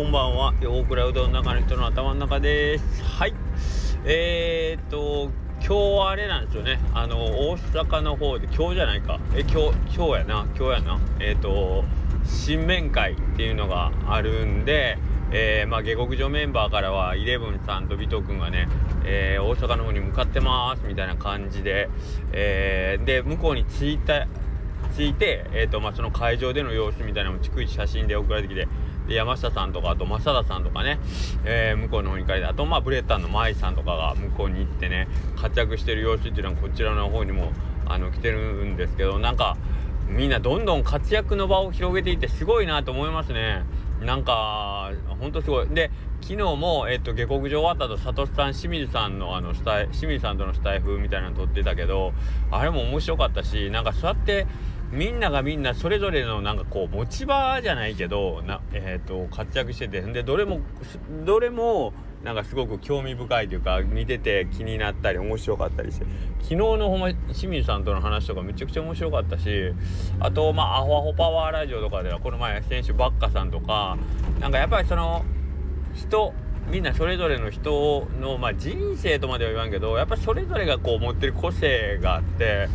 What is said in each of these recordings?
こんばんは。大倉うどんの中の人の頭の中です。はい。えー、っと今日はあれなんですよね。あの大阪の方で今日じゃないか。え今日今日やな。今日やな。えー、っと新面会っていうのがあるんでえー、まあ、下克上メンバーからはイレブンさんと尾藤君がね、えー、大阪の方に向かってますみたいな感じで、えー、で向こうに着いた着いて、えーとまあ、その会場での様子みたいなのも逐一写真で送られてきてで山下さんとかあと正田さんとかね、えー、向こうの方に行かれてあとまあブレッタンの舞さんとかが向こうに行ってね活躍してる様子っていうのはこちらの方にもあの来てるんですけどなんかみんなどんどん活躍の場を広げていってすごいなと思いますね。なんか、ほんとすごい。で、昨日も、えっと、下克上終わった後、サトさん、清水さんの、あの、スタイ、清水さんとのスタイフみたいなの撮ってたけど、あれも面白かったし、なんかそうやって、みんながみんなそれぞれのなんかこう持ち場じゃないけどな、えーと、活躍しててでどれもどれもなんかすごく興味深いというか見てて気になったり面白かったりして昨日のほんま清水さんとの話とかめちゃくちゃ面白かったしあとまあアホアホパワーラジオとかではこの前選手ばっかさんとかなんかやっぱりその人みんなそれぞれの人の、まあ、人生とまでは言わんけどやっぱそれぞれがこう持ってる個性があって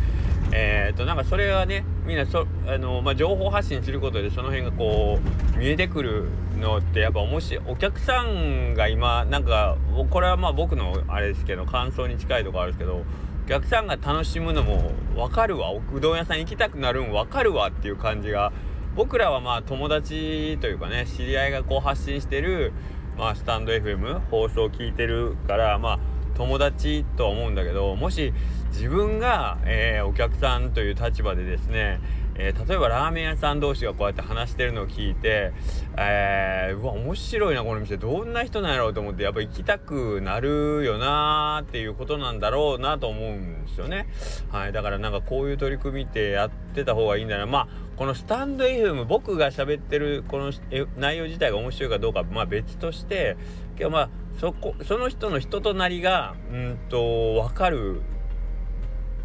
えー、っとなんかそれはねみんなそあの、まあ、情報発信することでその辺がこう見えてくるのってやっぱ面白い。お客さんが今なんかこれはまあ僕のあれですけど感想に近いとこあるんですけどお客さんが楽しむのも分かるわうどん屋さん行きたくなるん分かるわっていう感じが僕らはまあ友達というかね知り合いがこう発信してる、まあ、スタンド FM 放送を聞いてるからまあ友達とは思うんだけどもし自分が、えー、お客さんという立場でですね、えー、例えばラーメン屋さん同士がこうやって話してるのを聞いて、えー、うわ面白いなこの店どんな人なんやろうと思ってやっぱ行きたくなるよなーっていうことなんだろうなと思うんですよね。はい、だからなんかこういう取り組みってやってた方がいいんだなまあこのスタンド FM 僕が喋ってるこの内容自体が面白いかどうかまあ別として今日まあそこその人の人となりがうんと分かる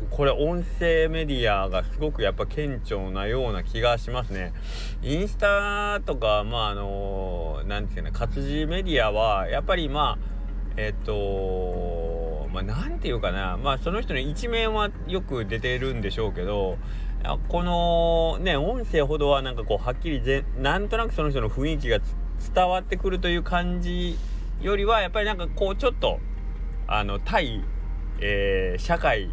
これ音声メディアがすごくやっぱ顕著なような気がしますね。インスタとかまああの何て言うかな活字メディアはやっぱりまあえっとまあ何て言うかなまあその人の一面はよく出てるんでしょうけどこのね音声ほどはなんかこうはっきりぜなんとなくその人の雰囲気が伝わってくるという感じよりはやっぱりなんかこうちょっとあの対、えー、社会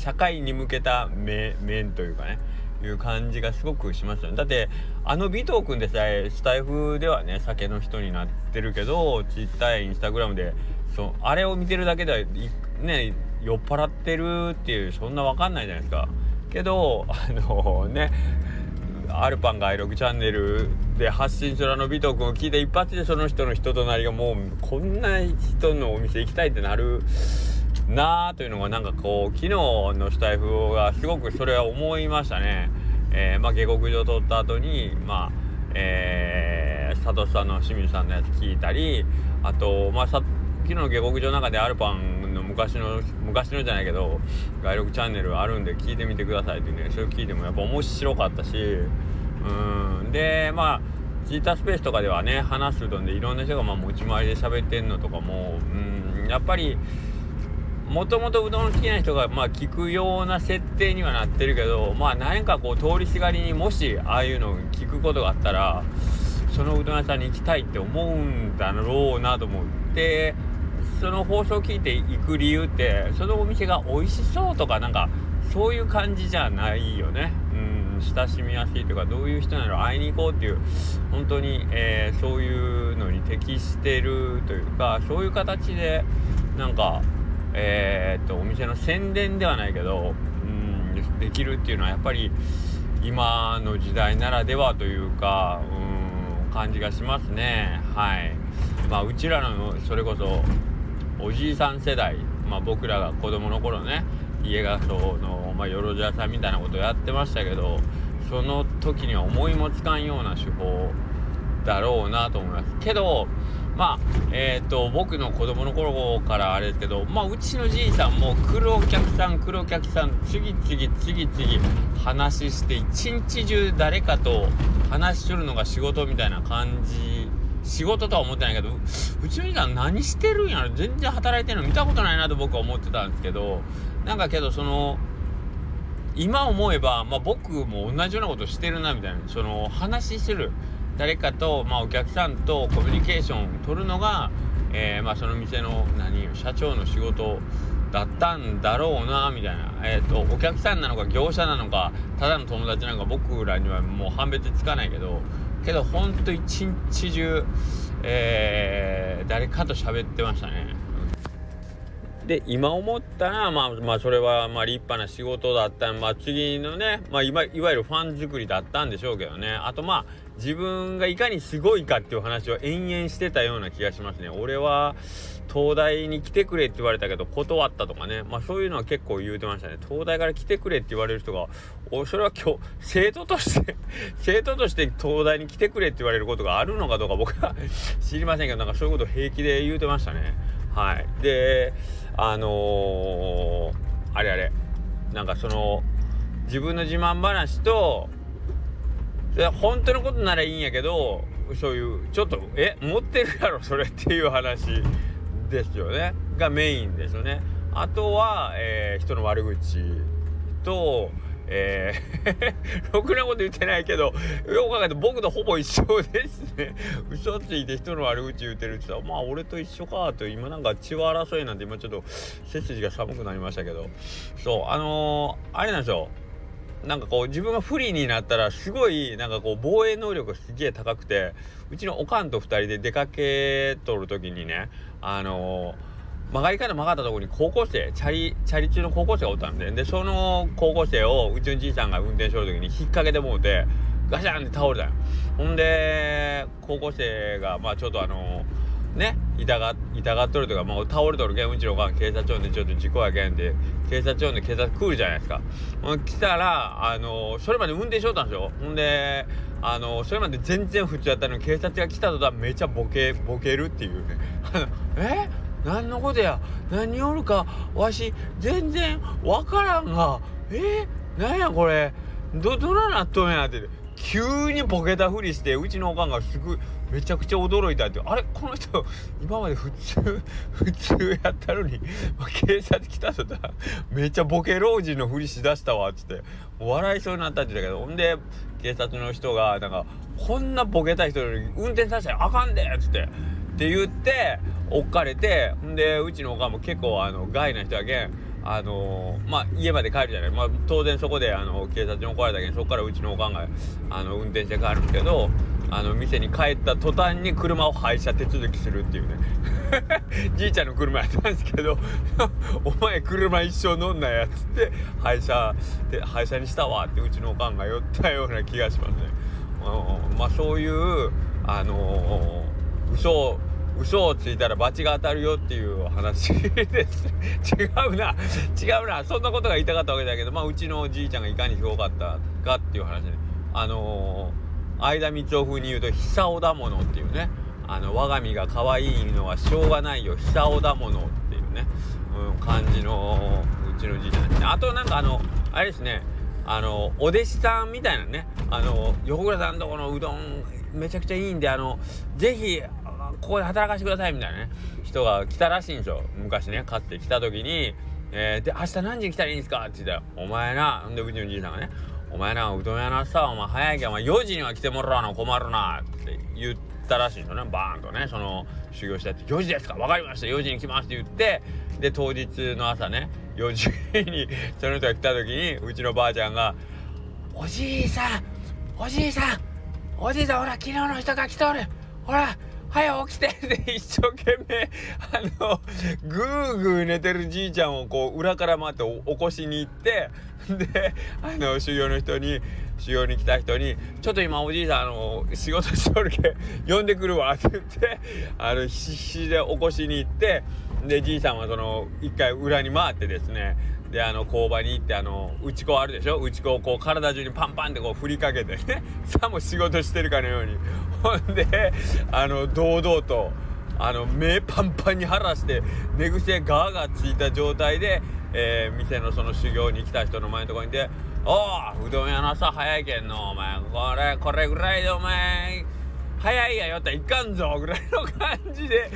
社会に向けた面というかねいう感じがすごくしますよね。だってあの尾藤君でさえスタイフではね酒の人になってるけどツイッターやインスタグラムでそあれを見てるだけではね酔っ払ってるっていうそんな分かんないじゃないですか。けどあのねアルパンが愛6チャンネルで発信するあの尾藤君を聞いて一発でその人の人となりがもうこんな人のお店行きたいってなるなあというのがなんかこう昨日のスタイフがすごくそれは思いましたね。えー、まあ下克上取った後にまあえー、佐藤さんの清水さんのやつ聞いたりあとまあさ昨日の下克上の中でアルパンの昔の昔のじゃないけど外録チャンネルあるんで聞いてみてくださいってねそれを聞いてもやっぱ面白かったしうんでまあツイッタースペースとかではね話すとんでいろんな人がまあ持ち回りで喋ってんのとかもうんやっぱりもともとうどん好きな人がまあ聞くような設定にはなってるけどまあ何かこう通りすがりにもしああいうのを聞くことがあったらそのうどん屋さんに行きたいって思うんだろうなと思ってその放送を聞いて行く理由ってそのお店が美味しそうとかなんかそういう感じじゃないよね。うん親しみやすいとかどういう人なの会いに行こうっていう本当に、えー、そういうのに適してるというかそういう形でなんかえー、っとお店の宣伝ではないけどうんできるっていうのはやっぱり今の時代ならではというかうん感じがしますね。はい。まあうちらのそれこそおじいさん世代まあ僕らが子供の頃ね家がその、まあ、よろず屋さんみたいなことやってましたけどその時には思いもつかんような手法だろうなと思います。けどまあえっ、ー、と僕の子供の頃からあれですけどまあうちのじいさんも来るお客さん来るお客さん次々次々話して一日中誰かと話しとるのが仕事みたいな感じ仕事とは思ってないけどうちのじいさん何してるんやろ？全然働いてるの見たことないなと僕は思ってたんですけどなんかけどその今思えば、まあ、僕も同じようなことしてるなみたいな。その話する誰かと、まあ、お客さんとコミュニケーションを取るのが、えー、まあ、その店の何社長の仕事だったんだろうなみたいな、えーと、お客さんなのか業者なのかただの友達なんか僕らにはもう判別つかないけどけどほんと一日中、えー、誰かと喋ってましたね。で今思ったらまあまあそれはまあ立派な仕事だったまあ次のね、まあ、いわゆるファン作りだったんでしょうけどね。あとまあ自分がいかにすごいかっていう話を延々してたような気がしますね。俺は東大に来てくれって言われたけど断ったとかね。まあそういうのは結構言うてましたね。東大から来てくれって言われる人がおそれは今日生徒として 生徒として東大に来てくれって言われることがあるのかどうか僕は知りませんけどなんかそういうこと平気で言うてましたね。はい。であのー、あれあれ。なんかその自分の自慢話と本当のことならいいんやけどそういうちょっとえ持ってるやろそれっていう話ですよね。がメインですよね。あとは、えー、人の悪口とえー、ろくなこと言ってないけど、よく考えて僕とほぼ一緒ですね。嘘ついて人の悪口言ってるって言ったら、まあ俺と一緒かと、今なんか血は争いなんて今ちょっと背筋が寒くなりましたけど、そう、あのー、あれなんですよ。なんかこう自分が不利になったらすごいなんかこう防衛能力がすげえ高くてうちのおかんと2人で出かけとる時にねあのー曲がりから曲がったところに高校生チャリチャリ中の高校生がおったんででその高校生をうちのじいさんが運転しよる時に引っ掛けてもうてガシャンって倒れたよ。ほんで高校生がまあちょっとあのね痛が痛がっとるとかもう倒れとるけんうちのおかん警察署でちょっと事故やけんで警察署で警察来るじゃないですか。来たらあのそれまで運転しよったんですよ。ほんであのそれまで全然普通やったのに警察が来た途端めっちゃボケボケるっていうね。え？何のことや？何おるか？わし全然わからんが。え？ー、なんやこれ？どどななっとんやって。急にボケたふりしてうちのおかんがすぐめちゃくちゃ驚いたって。あれ？この人今まで普通 普通やったのに、警察来たと。だめっちゃボケ老人のふりしだしたわっつって笑いそうになったって言ったけど。ほんで警察の人がなんかこんなボケた人に運転させたらあかんでっつってって言って追っかれてでうちのおかんも結構あの害な人やけんあのー、まあ家まで帰るじゃない、まあ、当然そこであの警察に怒られたけんそこからうちのおかんがあの運転して帰るんですけどあの店に帰った途端に車を廃車手続きするっていうね じいちゃんの車やったんですけど お前車一生乗んなやっつって廃車で廃車にしたわってうちのおかんが寄ったような気がしますね。まあそういうあのー、嘘嘘をついたら罰が当たるよっていう話。です。違うな。違うな。そんなことが言いたかったわけだけどまあうちのおじいちゃんがいかにすごかったかっていう話であのー、相田光夫風に言うと「久男だもの」っていうね。あの我が身が可愛いのはしょうがないよ。久男だものっていうね、うん、感じのうちのじいちゃんですね。あとなんかあのあれですね。あのお弟子さんみたいなね。あの横倉さんとこのうどんめちゃくちゃいいんであのぜひここで働かせてくださいみたいなね人が来たらしいんですよ昔ね買って来た時に「えー、で明日何時に来たらいいんですか?」って言ったよ「お前な」んでうちのじいさんがね「お前なうどん屋のさお前早いけどお前4時には来てもらうの困るな」って言ったらしいんですよねバーンとねその修行したって「4時ですか分かりました4時に来ます」って言ってで当日の朝ね4時に その人が来た時にうちのばあちゃんが「おじいさんおじいさんおじいさんほら昨日の人が来とるほら早起きてって一生懸命あのぐーぐー寝てるじいちゃんをこう裏から回って起こしに行ってであの修行の人に修行に来た人に「ちょっと今おじいさんあの仕事しとるけ呼んでくるわ」って言ってあの必死で起こしに行ってでじいさんはその一回裏に回ってですねであの工場に行ってあの打ち粉あるでしょ？打ち粉をこう体中にパンパンってこう振りかけてね さも仕事してるかのように。ほんであの堂々とあの目パンパンに晴らして寝癖ガーガーついた状態で、えー、店のその修行に来た人の前のところにいて「おううどん屋の朝早いけんのお前これこれぐらいでお前早いやよったらいかんぞぐらいの感じで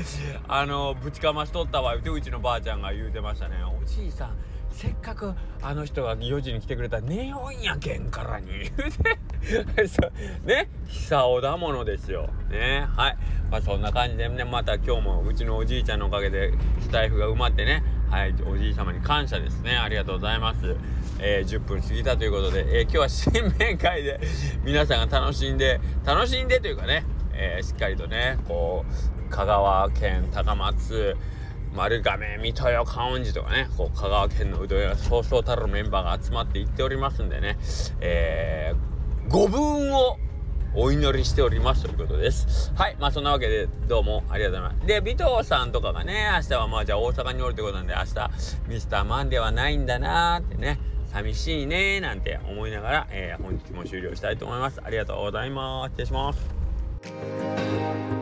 あのぶちかましとったわってうちのばあちゃんが言うてましたねおじいさんせっかくあの人が4時に来てくれた寝よんやけんからに。ね。久男だものですよ。ね。はい。まあそんな感じでねまた今日もうちのおじいちゃんのおかげでスタイフが埋まってね。はい。おじい様に感謝ですね。ありがとうございます。えー、10分過ぎたということで、えー、今日は新年会で皆さんが楽しんで楽しんでというかね、えー、しっかりとねこう香川県高松丸亀水戸よ観音寺とかねこう香川県のうどん屋そうそうたるメンバーが集まっていっておりますんでね、えー、ご分をお祈りしておりますということです。はい。まあそんなわけでどうもありがとうございます。で、尾藤さんとかがね、明日はまあじゃあ大阪におるってことなんで明日ミスターマンではないんだなーってね、寂しいねーなんて思いながら、えー、本日も終了したいと思います。ありがとうございます。失礼します。